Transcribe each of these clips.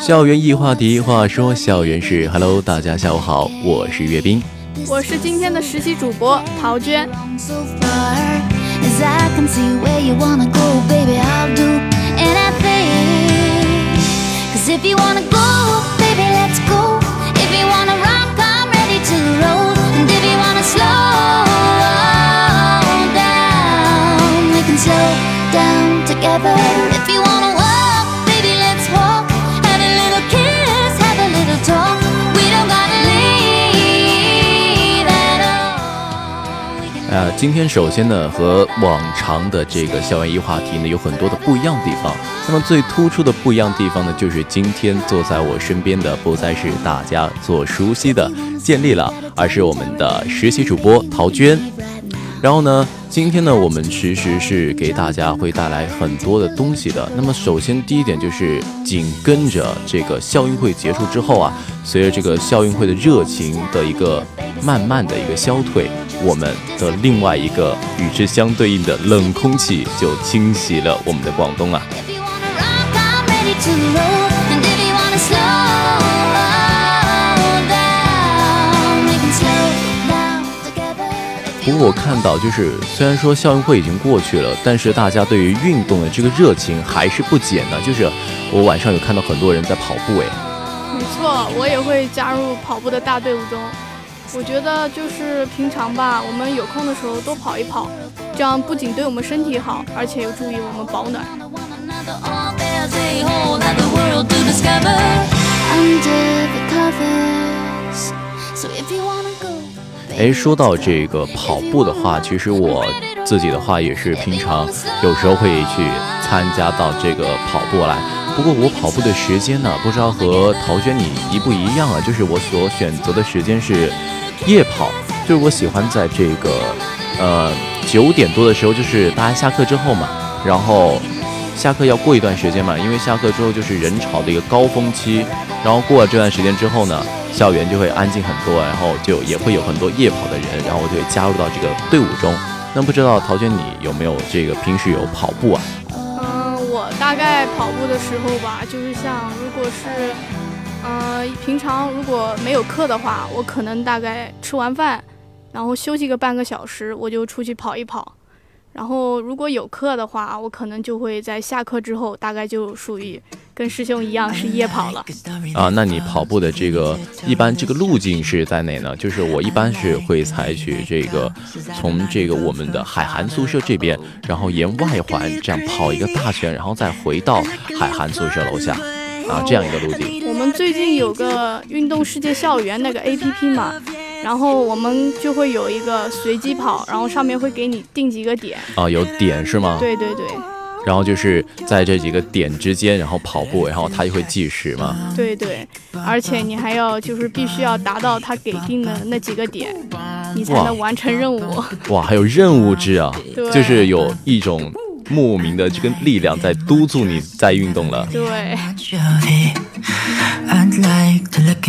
校园易话题，话说校园事。Hello，大家下午好，我是岳兵，我是今天的实习主播陶娟。呃，今天首先呢，和往常的这个校园一话题呢，有很多的不一样的地方。那么最突出的不一样地方呢，就是今天坐在我身边的不再是大家所熟悉的建立了，而是我们的实习主播陶娟。然后呢，今天呢，我们其实是给大家会带来很多的东西的。那么首先第一点就是紧跟着这个校运会结束之后啊，随着这个校运会的热情的一个慢慢的一个消退。我们的另外一个与之相对应的冷空气就侵袭了我们的广东啊。不过我看到，就是虽然说校运会已经过去了，但是大家对于运动的这个热情还是不减的。就是我晚上有看到很多人在跑步，哎，没错，我也会加入跑步的大队伍中。我觉得就是平常吧，我们有空的时候多跑一跑，这样不仅对我们身体好，而且有助于我们保暖。哎，说到这个跑步的话，其实我自己的话也是平常有时候会去参加到这个跑步来。不过我跑步的时间呢，不知道和陶轩你一不一样啊？就是我所选择的时间是。夜跑就是我喜欢在这个呃九点多的时候，就是大家下课之后嘛，然后下课要过一段时间嘛，因为下课之后就是人潮的一个高峰期，然后过了这段时间之后呢，校园就会安静很多，然后就也会有很多夜跑的人，然后我就会加入到这个队伍中。那不知道陶娟你有没有这个平时有跑步啊？嗯，我大概跑步的时候吧，就是像如果是。呃，平常如果没有课的话，我可能大概吃完饭，然后休息个半个小时，我就出去跑一跑。然后如果有课的话，我可能就会在下课之后，大概就属于跟师兄一样是夜跑了。啊，那你跑步的这个一般这个路径是在哪呢？就是我一般是会采取这个从这个我们的海涵宿舍这边，然后沿外环这样跑一个大圈，然后再回到海涵宿舍楼下。啊，这样一个路径。我们最近有个运动世界校园那个 APP 嘛，然后我们就会有一个随机跑，然后上面会给你定几个点。啊，有点是吗？对对对。然后就是在这几个点之间，然后跑步，然后它就会计时嘛。对对，而且你还要就是必须要达到它给定的那几个点，你才能完成任务。哇，还有任务制啊！就是有一种。莫名的这个力量在督促你在运动了。对。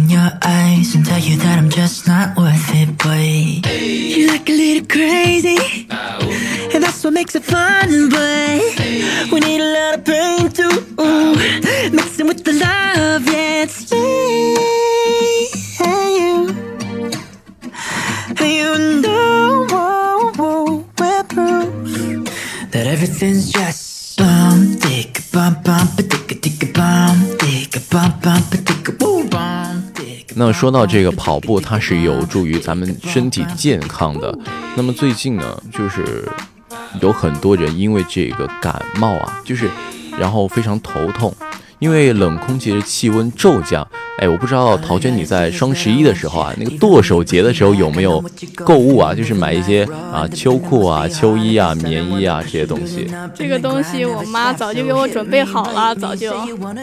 in your eyes and tell you that I'm just not worth it, boy. You like a little crazy, and that's what makes it fun, boy. We need a lot of pain too, mixing with the love, yeah, it's me and you. You know we're proof. that everything's just bum dick bum bum dick dick bum dick bum bum dick bum 那说到这个跑步，它是有助于咱们身体健康的。那么最近呢，就是有很多人因为这个感冒啊，就是然后非常头痛，因为冷空气的气温骤降。哎，我不知道陶娟你在双十一的时候啊，那个剁手节的时候有没有购物啊？就是买一些啊秋裤啊、秋衣啊、棉衣啊这些东西。这个东西我妈早就给我准备好了，早就。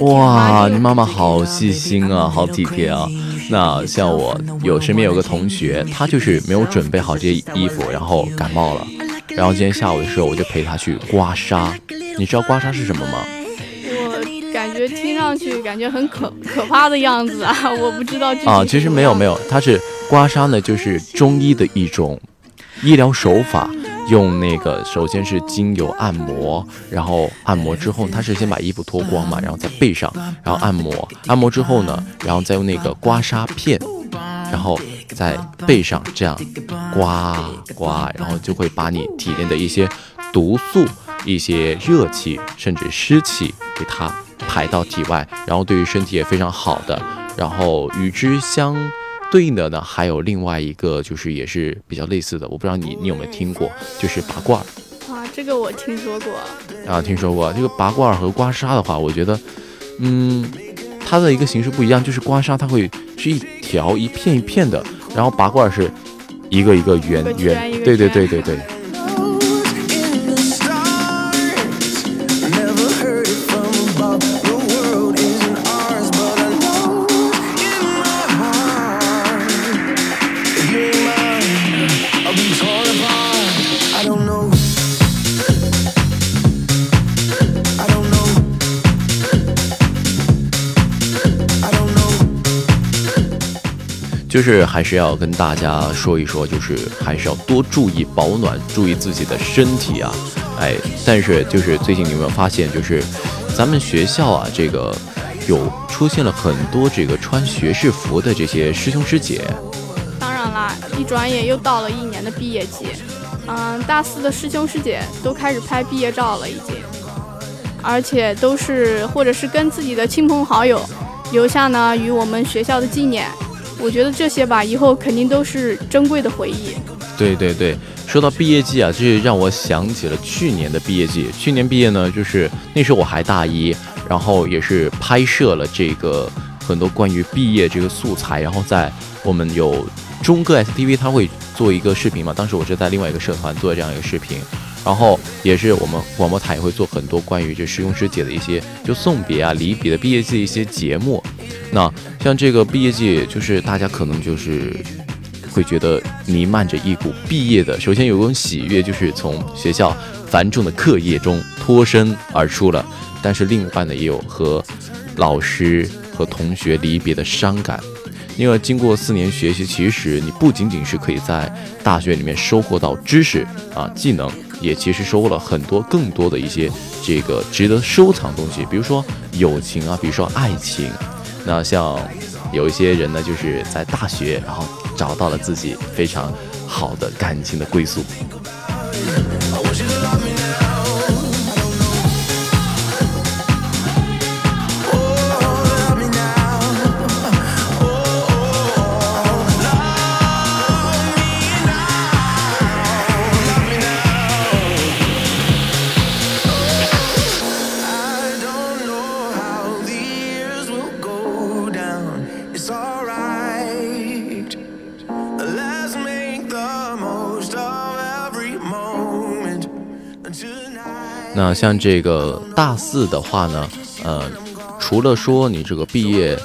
哇，你妈妈好细心啊，好体贴啊。那像我有身边有个同学，他就是没有准备好这些衣服，然后感冒了。然后今天下午的时候，我就陪他去刮痧。你知道刮痧是什么吗？感觉听上去感觉很可可怕的样子啊！我不知道啊，其实没有没有，它是刮痧呢，就是中医的一种医疗手法，用那个首先是精油按摩，然后按摩之后，它是先把衣服脱光嘛，然后在背上，然后按摩，按摩之后呢，然后再用那个刮痧片，然后在背上这样刮刮，然后就会把你体内的一些毒素、一些热气，甚至湿气给它排到体外，然后对于身体也非常好的。然后与之相对应的呢，还有另外一个，就是也是比较类似的，我不知道你你有没有听过，就是拔罐儿。啊，这个我听说过。啊，听说过这个拔罐儿和刮痧的话，我觉得，嗯，它的一个形式不一样，就是刮痧它会是一条一片一片的，然后拔罐儿是一个一个圆圆，对对对对对。就是还是要跟大家说一说，就是还是要多注意保暖，注意自己的身体啊，哎，但是就是最近你有没有发现，就是咱们学校啊，这个有出现了很多这个穿学士服的这些师兄师姐。当然啦，一转眼又到了一年的毕业季，嗯，大四的师兄师姐都开始拍毕业照了，已经，而且都是或者是跟自己的亲朋好友留下呢与我们学校的纪念。我觉得这些吧，以后肯定都是珍贵的回忆。对对对，说到毕业季啊，这让我想起了去年的毕业季。去年毕业呢，就是那时候我还大一，然后也是拍摄了这个很多关于毕业这个素材，然后在我们有中歌 STV，他会做一个视频嘛。当时我是在另外一个社团做这样一个视频，然后也是我们广播台也会做很多关于这师兄师姐的一些就送别啊、离别的毕业季的一些节目。那像这个毕业季，就是大家可能就是会觉得弥漫着一股毕业的，首先有一种喜悦，就是从学校繁重的课业中脱身而出了。但是另外呢，也有和老师和同学离别的伤感，因为经过四年学习，其实你不仅仅是可以在大学里面收获到知识啊技能，也其实收获了很多更多的一些这个值得收藏东西，比如说友情啊，比如说爱情。那像有一些人呢，就是在大学，然后找到了自己非常好的感情的归宿。那像这个大四的话呢，呃，除了说你这个毕业、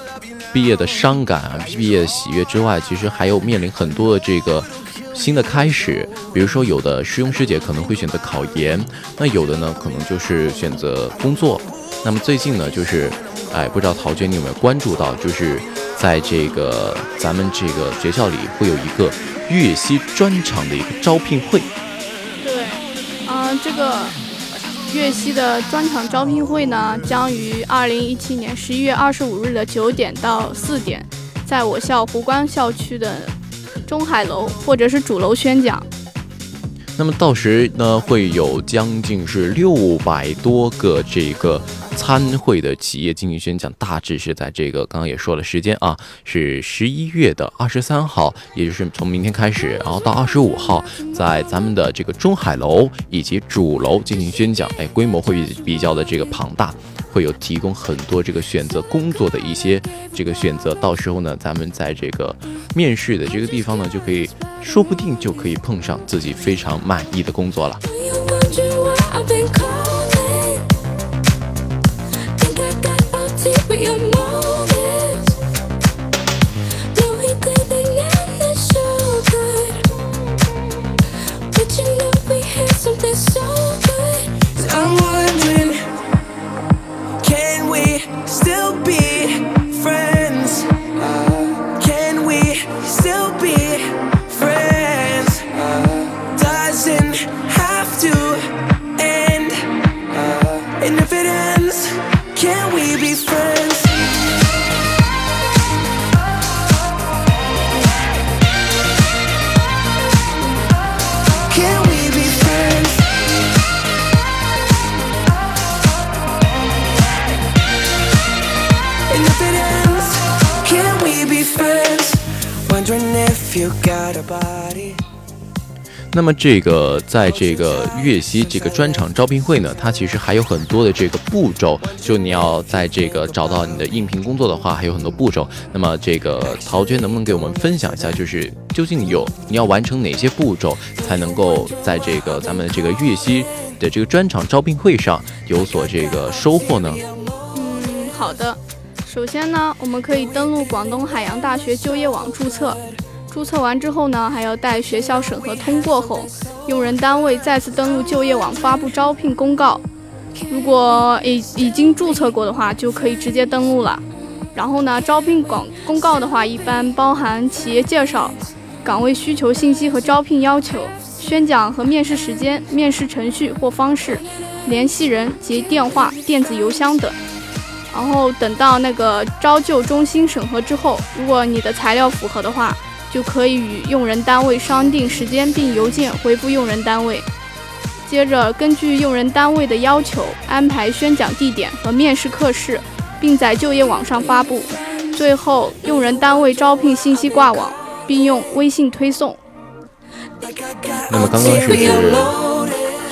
毕业的伤感啊、毕业的喜悦之外，其实还有面临很多的这个新的开始。比如说，有的师兄师姐可能会选择考研，那有的呢，可能就是选择工作。那么最近呢，就是，哎，不知道陶娟你有没有关注到，就是在这个咱们这个学校里会有一个粤西专场的一个招聘会。对，嗯，这个。粤西的专场招聘会呢，将于二零一七年十一月二十五日的九点到四点，在我校湖光校区的中海楼或者是主楼宣讲。那么到时呢，会有将近是六百多个这个。参会的企业进行宣讲，大致是在这个刚刚也说了时间啊，是十一月的二十三号，也就是从明天开始，然后到二十五号，在咱们的这个中海楼以及主楼进行宣讲，哎，规模会比较的这个庞大，会有提供很多这个选择工作的一些这个选择，到时候呢，咱们在这个面试的这个地方呢，就可以说不定就可以碰上自己非常满意的工作了。you 那么这个在这个粤西这个专场招聘会呢，它其实还有很多的这个步骤，就你要在这个找到你的应聘工作的话，还有很多步骤。那么这个陶娟能不能给我们分享一下，就是究竟有你要完成哪些步骤，才能够在这个咱们这个粤西的这个专场招聘会上有所这个收获呢？嗯，好的。首先呢，我们可以登录广东海洋大学就业网注册。注册完之后呢，还要待学校审核通过后，用人单位再次登录就业网发布招聘公告。如果已已经注册过的话，就可以直接登录了。然后呢，招聘广公告的话，一般包含企业介绍、岗位需求信息和招聘要求、宣讲和面试时间、面试程序或方式、联系人及电话、电子邮箱等。然后等到那个招就中心审核之后，如果你的材料符合的话，就可以与用人单位商定时间，并邮件回复用人单位。接着根据用人单位的要求安排宣讲地点和面试课室，并在就业网上发布。最后，用人单位招聘信息挂网，并用微信推送。那么刚刚是是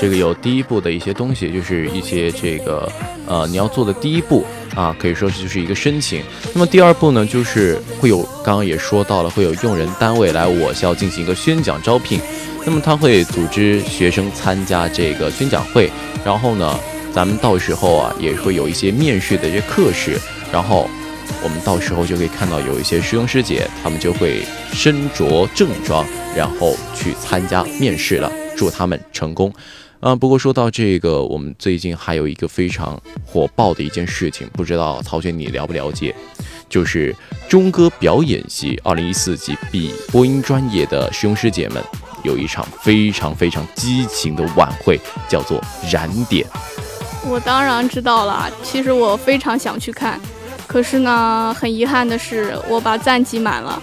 这个有第一步的一些东西，就是一些这个呃你要做的第一步啊，可以说是就是一个申请。那么第二步呢，就是会有刚刚也说到了，会有用人单位来我校进行一个宣讲招聘。那么他会组织学生参加这个宣讲会，然后呢，咱们到时候啊也会有一些面试的一些课时，然后我们到时候就可以看到有一些师兄师姐，他们就会身着正装，然后去参加面试了。祝他们成功。啊，不过说到这个，我们最近还有一个非常火爆的一件事情，不知道曹轩你了不了解？就是中歌表演系二零一四级毕播音专业的师兄师姐们有一场非常非常激情的晚会，叫做燃点。我当然知道了，其实我非常想去看，可是呢，很遗憾的是，我把站挤满了，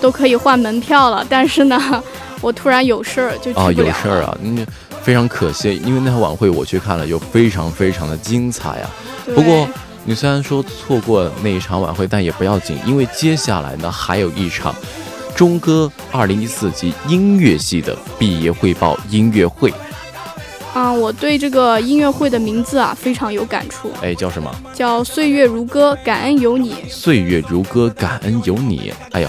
都可以换门票了，但是呢，我突然有事儿就去不啊，了有事儿啊，嗯，非常可惜，因为那场晚会我去看了，又非常非常的精彩啊。不过你虽然说错过那一场晚会，但也不要紧，因为接下来呢还有一场中歌二零一四级音乐系的毕业汇报音乐会。啊，我对这个音乐会的名字啊非常有感触，哎，叫什么？叫《岁月如歌》，感恩有你。岁月如歌，感恩有你。哎呦，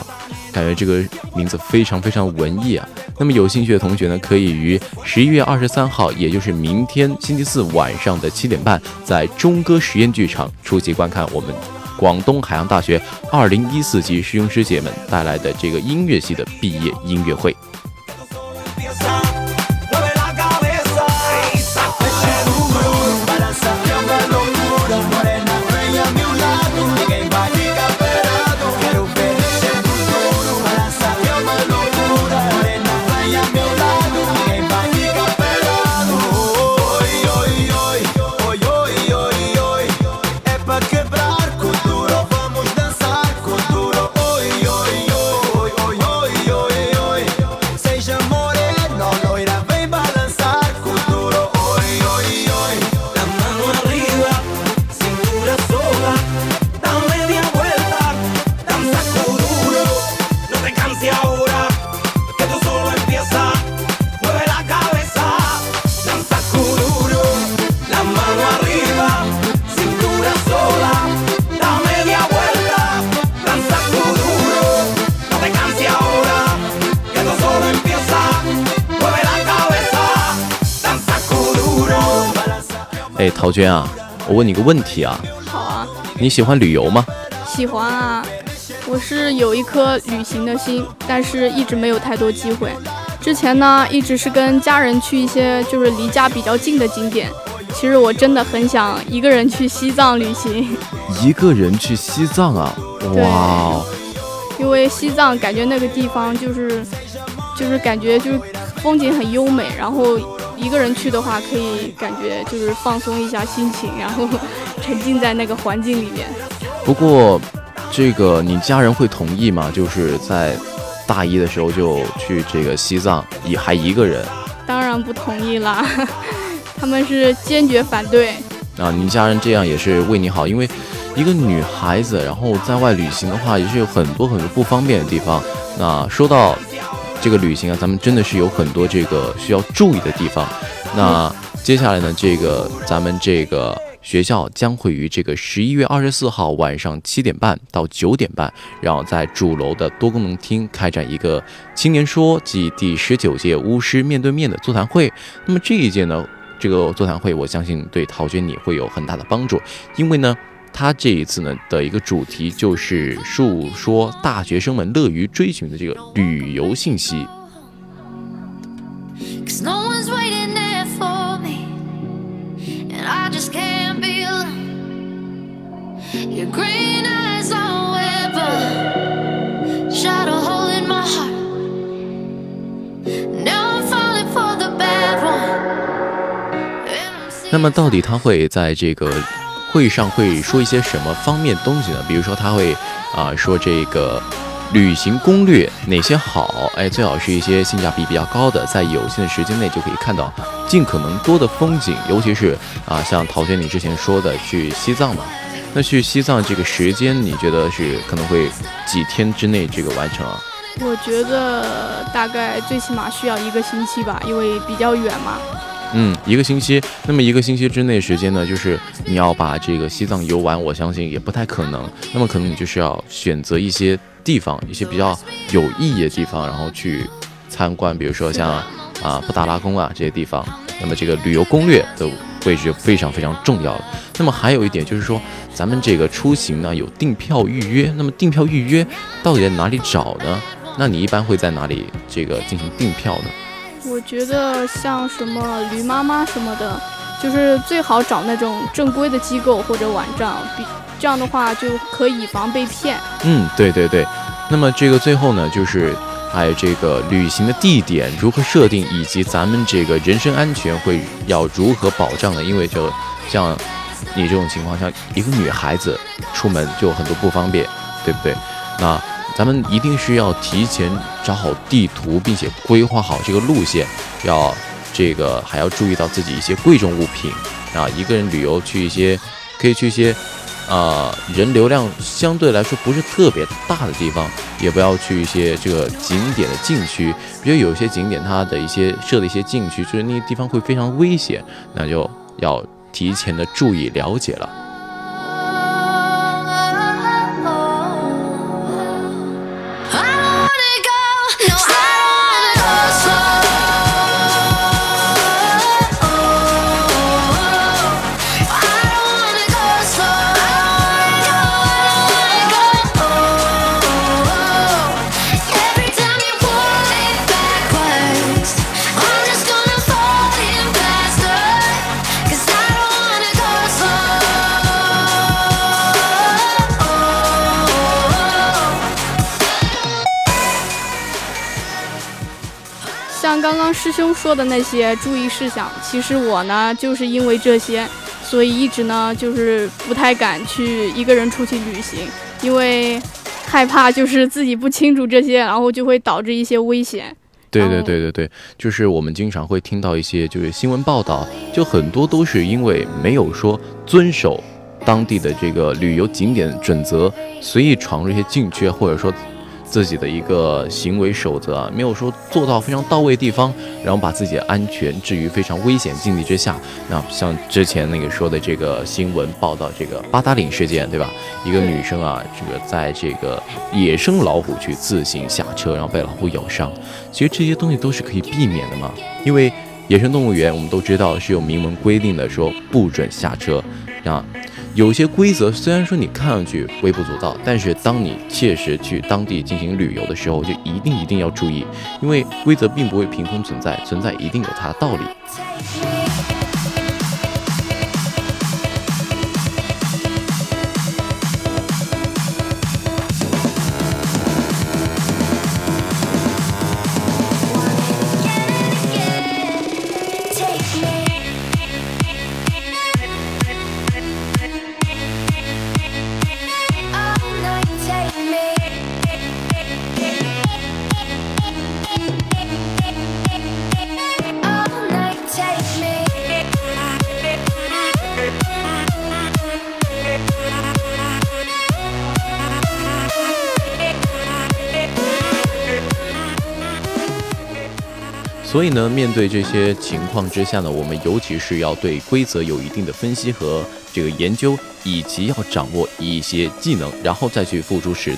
感觉这个名字非常非常文艺啊。那么有兴趣的同学呢，可以于十一月二十三号，也就是明天星期四晚上的七点半，在中歌实验剧场出席观看我们广东海洋大学二零一四级师兄师姐们带来的这个音乐系的毕业音乐会。娟啊，我问你个问题啊，好啊，你喜欢旅游吗？喜欢啊，我是有一颗旅行的心，但是一直没有太多机会。之前呢，一直是跟家人去一些就是离家比较近的景点。其实我真的很想一个人去西藏旅行，一个人去西藏啊？哇哦！因为西藏感觉那个地方就是就是感觉就是风景很优美，然后一个人去的话可以感觉就是放松一下心情，然后沉浸在那个环境里面。不过，这个你家人会同意吗？就是在大一的时候就去这个西藏，也还一个人当然不同意啦，他们是坚决反对。啊？你家人这样也是为你好，因为一个女孩子，然后在外旅行的话，也是有很多很多不方便的地方。那说到这个旅行啊，咱们真的是有很多这个需要注意的地方。那接下来呢，这个咱们这个学校将会于这个十一月二十四号晚上七点半到九点半，然后在主楼的多功能厅开展一个青年说暨第十九届巫师面对面的座谈会。那么这一届呢，这个座谈会我相信对陶娟你会有很大的帮助，因为呢。他这一次呢，的一个主题就是述说大学生们乐于追寻的这个旅游信息。那么到底他会在这个。会上会说一些什么方面东西呢？比如说他会啊、说这个旅行攻略哪些好，哎，最好是一些性价比比较高的，在有限的时间内就可以看到尽可能多的风景，尤其是啊、像陶轩你之前说的去西藏嘛。那去西藏这个时间，你觉得是可能会几天之内这个完成啊？我觉得大概最起码需要一个星期吧，因为比较远嘛。嗯，一个星期。那么一个星期之内时间呢，就是你要把这个西藏游完，我相信也不太可能。那么可能你就是要选择一些地方，一些比较有意义的地方，然后去参观，比如说像啊布达拉宫啊这些地方。那么这个旅游攻略的位置就非常非常重要了。那么还有一点就是说，咱们这个出行呢有订票预约，那么订票预约到底在哪里找呢？那你一般会在哪里这个进行订票呢？我觉得像什么驴妈妈什么的，就是最好找那种正规的机构或者网站，比这样的话就可以防被骗。嗯，对对对。那么这个最后呢，就是还有这个旅行的地点如何设定，以及咱们这个人身安全会要如何保障呢？因为就像你这种情况，像一个女孩子出门就很多不方便，对不对？那咱们一定是要提前找好地图，并且规划好这个路线，要这个还要注意到自己一些贵重物品啊。一个人旅游去一些，可以去一些。啊、人流量相对来说不是特别大的地方，也不要去一些这个景点的禁区，比如有些景点它的一些设的一些禁区，就是那些地方会非常危险，那就要提前的注意了解了。说的那些注意事项，其实我呢就是因为这些，所以一直呢就是不太敢去一个人出去旅行，因为害怕就是自己不清楚这些，然后就会导致一些危险。对对哦对对对，就是我们经常会听到一些就是新闻报道，就很多都是因为没有说遵守当地的这个旅游景点准则，随意闯入一些禁区，或者说自己的一个行为守则啊，没有说做到非常到位的地方，然后把自己的安全置于非常危险境地之下。那像之前那个说的这个新闻报道，这个八达岭事件，对吧？一个女生啊，这个在这个野生老虎去自行下车，然后被老虎咬伤。其实这些东西都是可以避免的嘛，因为野生动物园我们都知道是有明文规定的，说不准下车啊。有些规则虽然说你看上去微不足道，但是当你切实去当地进行旅游的时候，就一定一定要注意，因为规则并不会凭空存在，存在一定有它的道理。所以呢，面对这些情况之下呢，我们尤其是要对规则有一定的分析和这个研究，以及要掌握一些技能，然后再去付出实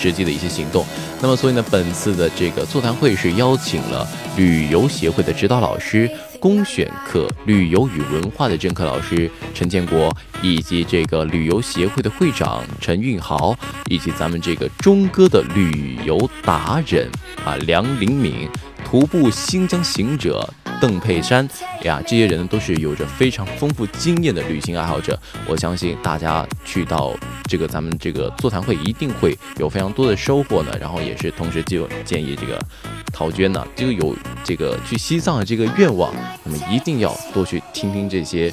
实际的一些行动。那么，所以呢，本次的这个座谈会是邀请了旅游协会的指导老师、公选课旅游与文化的正课老师陈建国，以及这个旅游协会的会长陈运豪，以及咱们这个中歌的旅游达人啊梁灵敏。徒步新疆行者邓佩珊呀，这些人都是有着非常丰富经验的旅行爱好者。我相信大家去到这个咱们这个座谈会，一定会有非常多的收获呢。然后也是同时就建议这个陶娟呢，就有这个去西藏的这个愿望，那么一定要多去听听这些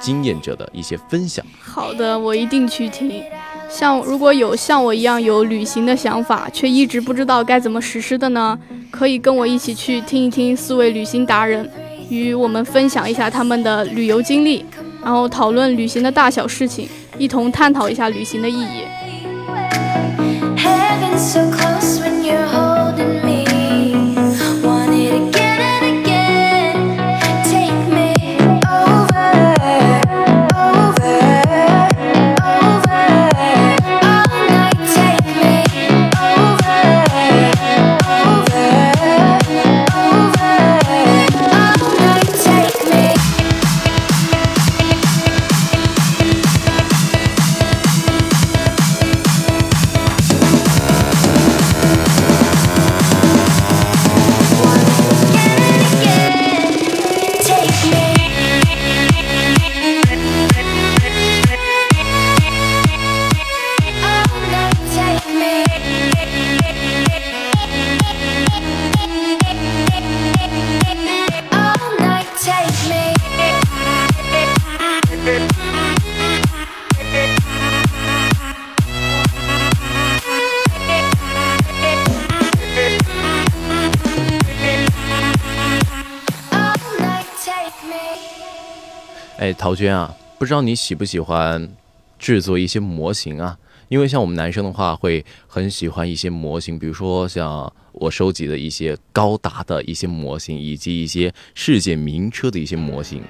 经验者的一些分享。好的，我一定去听。像如果有像我一样有旅行的想法，却一直不知道该怎么实施的呢？可以跟我一起去听一听四位旅行达人，与我们分享一下他们的旅游经历，然后讨论旅行的大小事情，一同探讨一下旅行的意义。哎，陶娟啊，不知道你喜不喜欢制作一些模型啊？因为像我们男生的话，会很喜欢一些模型，比如说像我收集的一些高达的一些模型，以及一些世界名车的一些模型。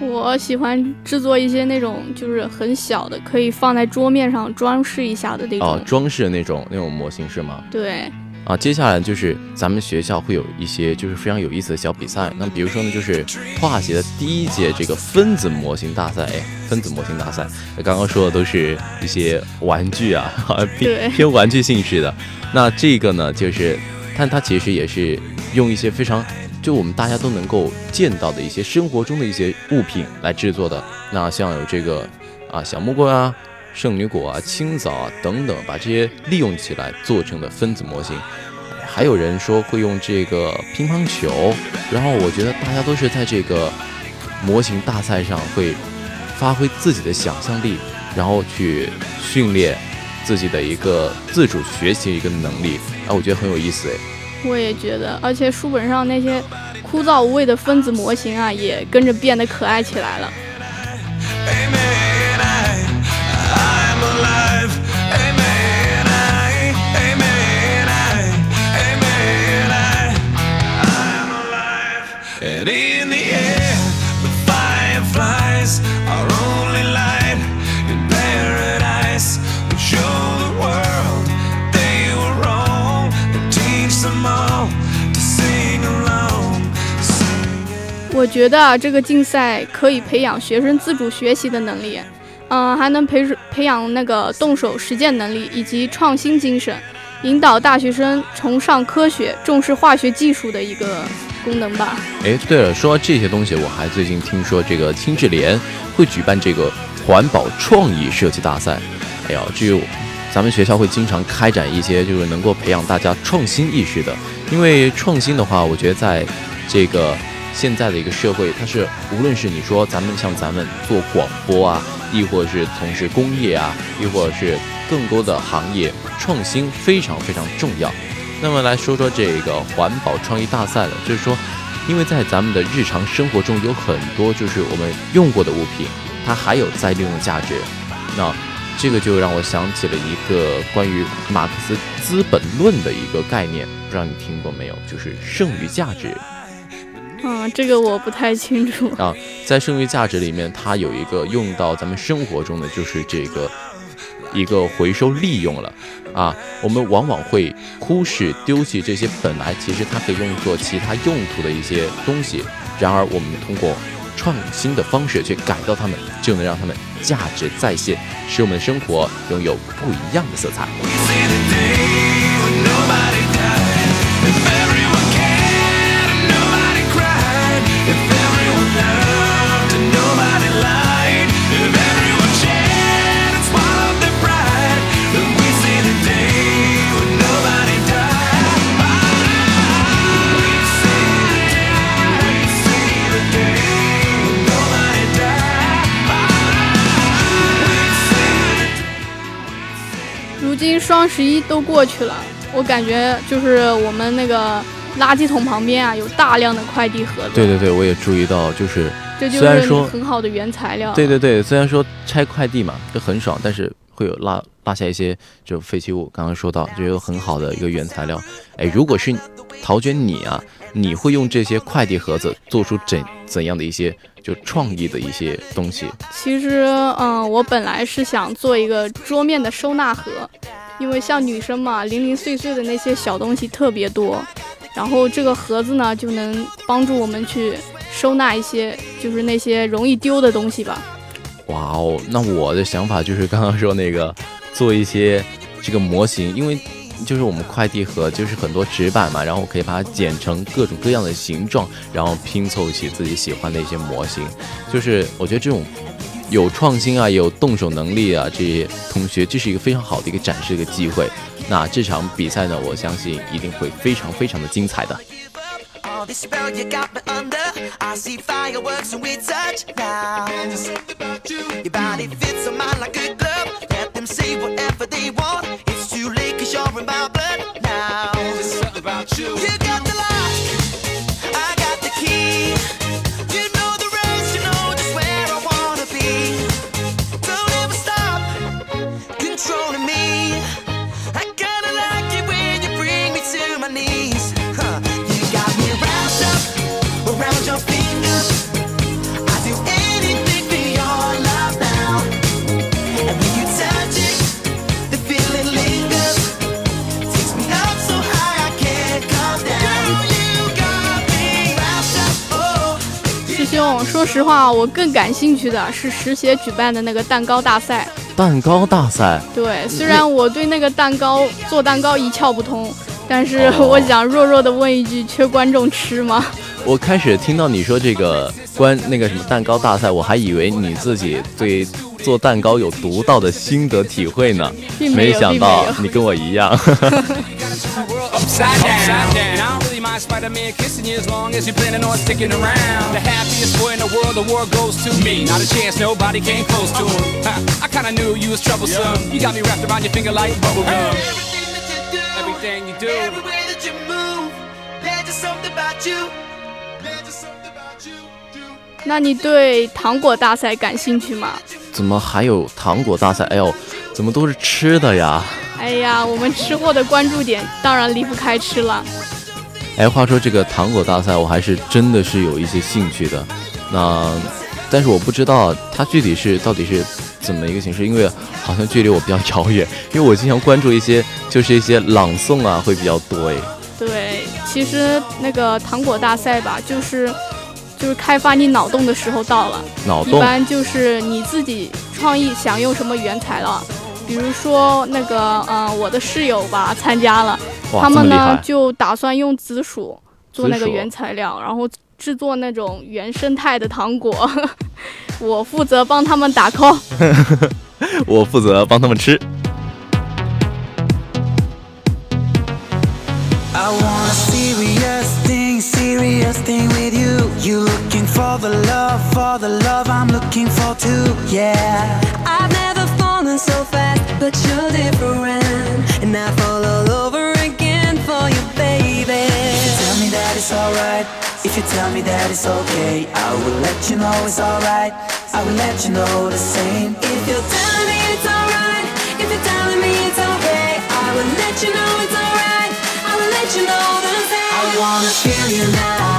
我喜欢制作一些那种就是很小的，可以放在桌面上装饰一下的那种。哦，装饰的那种那种模型是吗？对，啊，接下来就是咱们学校会有一些就是非常有意思的小比赛。那比如说呢，就是拖拉鞋的第一届这个分子模型大赛，哎，分子模型大赛，刚刚说的都是一些玩具啊，偏偏玩具性质的。那这个呢，就是，但它其实也是用一些非常就我们大家都能够见到的一些生活中的一些物品来制作的。那像有这个啊小木棍啊、圣女果啊、青枣啊等等，把这些利用起来做成的分子模型。还有人说会用这个乒乓球，然后我觉得大家都是在这个模型大赛上会发挥自己的想象力，然后去训练自己的一个自主学习一个能力，啊，我觉得很有意思哎。我也觉得，而且书本上那些枯燥无味的分子模型啊，也跟着变得可爱起来了。我觉得，这个竞赛可以培养学生自主学习的能力，嗯、还能培培养那个动手实践能力以及创新精神，引导大学生崇尚科学、重视化学技术的一个功能吧。哎，对了，说到这些东西，我还最近听说这个青智联会举办这个环保创意设计大赛。哎呀，这个咱们学校会经常开展一些就是能够培养大家创新意识的，因为创新的话，我觉得在这个现在的一个社会，它是无论是你说咱们像咱们做广播啊，亦或是从事工业啊，亦或是更多的行业，创新非常非常重要。那么来说说这个环保创意大赛了，就是说，因为在咱们的日常生活中有很多就是我们用过的物品，它还有再利用价值。那这个就让我想起了一个关于马克思《资本论》的一个概念，不知道你听过没有？就是剩余价值。嗯，这个我不太清楚。啊，在剩余价值里面，它有一个用到咱们生活中的，就是这个一个回收利用了啊。我们往往会忽视丢弃这些本来其实它可以用作其他用途的一些东西，然而我们通过创新的方式去改造它们，就能让它们价值再现，使我们的生活拥有不一样的色彩。双十一都过去了，我感觉就是我们那个垃圾桶旁边啊，有大量的快递盒子。对对对，我也注意到，就是这就是虽然说很好的原材料。对对对，虽然说拆快递嘛，就很爽，但是会有落落下一些就废弃物。刚刚说到，就有很好的一个原材料。哎，如果是陶娟你啊，你会用这些快递盒子做出怎怎样的一些就创意的一些东西？其实，嗯，我本来是想做一个桌面的收纳盒，因为像女生嘛，零零碎碎的那些小东西特别多，然后这个盒子呢，就能帮助我们去收纳一些就是那些容易丢的东西吧。哇哦，那我的想法就是刚刚说那个做一些这个模型，因为就是我们快递盒就是很多纸板嘛，然后我可以把它剪成各种各样的形状，然后拼凑起自己喜欢的一些模型。就是我觉得这种有创新啊，有动手能力啊，这些同学这是一个非常好的一个展示的一个机会。那这场比赛呢，我相信一定会非常非常的精彩的。All this spell you got me under. I see fireworks when we touch now. Your body fits on mine like a glove. Let them say whatever they want. It's too late cause you're in my blood now. You got the lock, 说实话，我更感兴趣的是实协举办的那个蛋糕大赛。蛋糕大赛，对，虽然我对那个蛋糕做蛋糕一窍不通，但是哦 我想弱弱的问一句：缺观众吃吗？我开始听到你说这个关那个什么蛋糕大赛，我还以为你自己对做蛋糕有独到的心得体会呢，没并没有想到你跟我一样。Upside down. Upside down. I don't really mind Spider-Man kissing you as long as you're planning on sticking around. The happiest boy in the world, the war goes to me. Not a chance, nobody came close to him. Ha, I kinda knew you was troublesome. You got me wrapped around your finger like bubblegum. Everything you do, Everything you do. every way that you move, there's just something about you. There's just something about you. 那你对糖果大赛感兴趣吗？怎么还有糖果大赛？哎呦，怎么都是吃的呀？哎呀，我们吃货的关注点当然离不开吃了。哎，话说这个糖果大赛，我还是真的是有一些兴趣的。那，但是我不知道它具体是到底是怎么一个形式，因为好像距离我比较遥远，因为我经常关注一些就是一些朗诵啊会比较多哎。对，其实那个糖果大赛吧，就是就是开发你脑洞的时候到了。脑洞一般就是你自己创意想用什么原材料，比如说那个呃我的室友吧参加了，他们！呢就打算用紫薯做那个原材料，然后制作那种原生态的糖果。我负责帮他们打 call。我负责帮他们吃。I want a serious thing, serious thing with you. You looking for the love, for the love I'm looking for too. Yeah. I've never fallen so fast, but you're different. And I fall all over again for you, baby. Tell me that it's alright. If you tell me that it's okay, I will let you know it's alright. I will let you know the same. If you're telling me it's alright, if you're telling me it's okay, I will let you know it's alright. I will let you know the same. I wanna feel you now.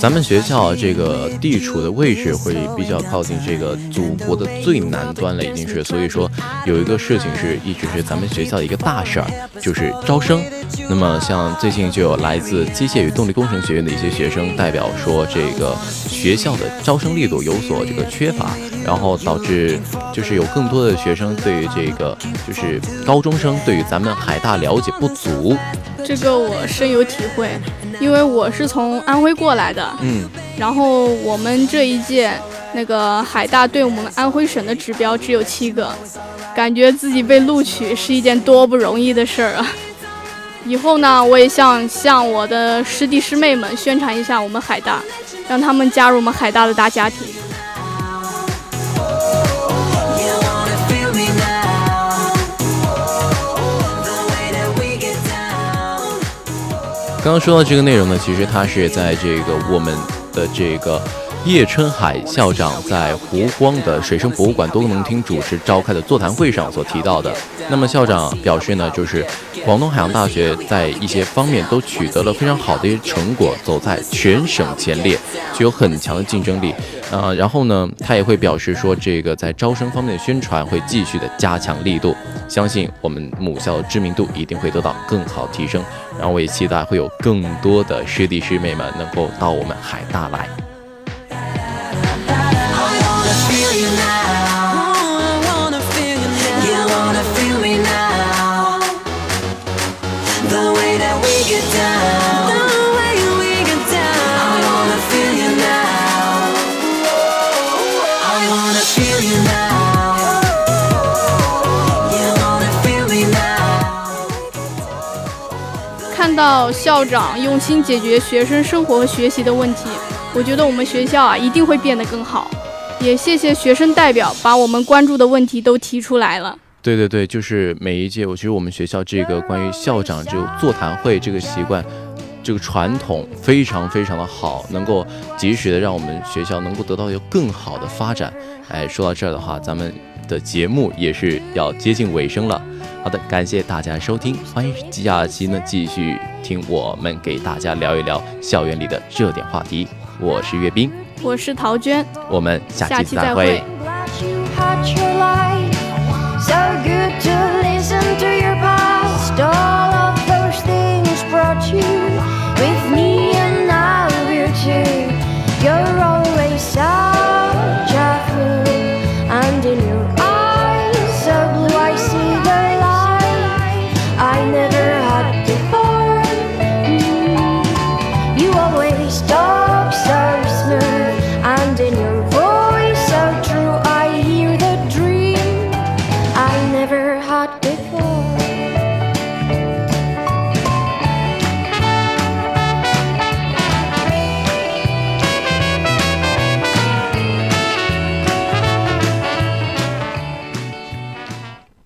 咱们学校这个地处的位置会比较靠近这个祖国的最南端了，已经是，所以说有一个事情是一直是咱们学校的一个大事儿，就是招生。那么像最近就有来自机械与动力工程学院的一些学生代表说，这个学校的招生力度有所这个缺乏，然后导致就是有更多的学生对于这个就是高中生对于咱们海大了解不足。这个我深有体会，因为我是从安徽过来的，嗯，然后我们这一届那个海大对我们安徽省的指标只有七个，感觉自己被录取是一件多不容易的事儿啊！以后呢，我也想向我的师弟师妹们宣传一下我们海大，让他们加入我们海大的大家庭。刚刚说到这个内容呢，其实它是在这个我们的这个叶春海校长在湖光的水生博物馆多功能厅主持召开的座谈会上所提到的。那么校长表示呢，就是广东海洋大学在一些方面都取得了非常好的一些成果，走在全省前列，具有很强的竞争力。呃，然后呢，他也会表示说，这个在招生方面的宣传会继续的加强力度，相信我们母校的知名度一定会得到更好提升。然后我也期待会有更多的师弟师妹们能够到我们海大来。到校长用心解决学生生活和学习的问题，我觉得我们学校啊一定会变得更好。也谢谢学生代表把我们关注的问题都提出来了。对对对，就是每一届，我觉得我们学校这个关于校长这个座谈会这个习惯，这个传统非常非常的好，能够及时的让我们学校能够得到一个更好的发展。哎，说到这儿的话，咱们的节目也是要接近尾声了。好的，感谢大家收听，欢迎下期呢继续听我们给大家聊一聊校园里的热点话题。我是岳斌，我是陶娟，我们下下期再会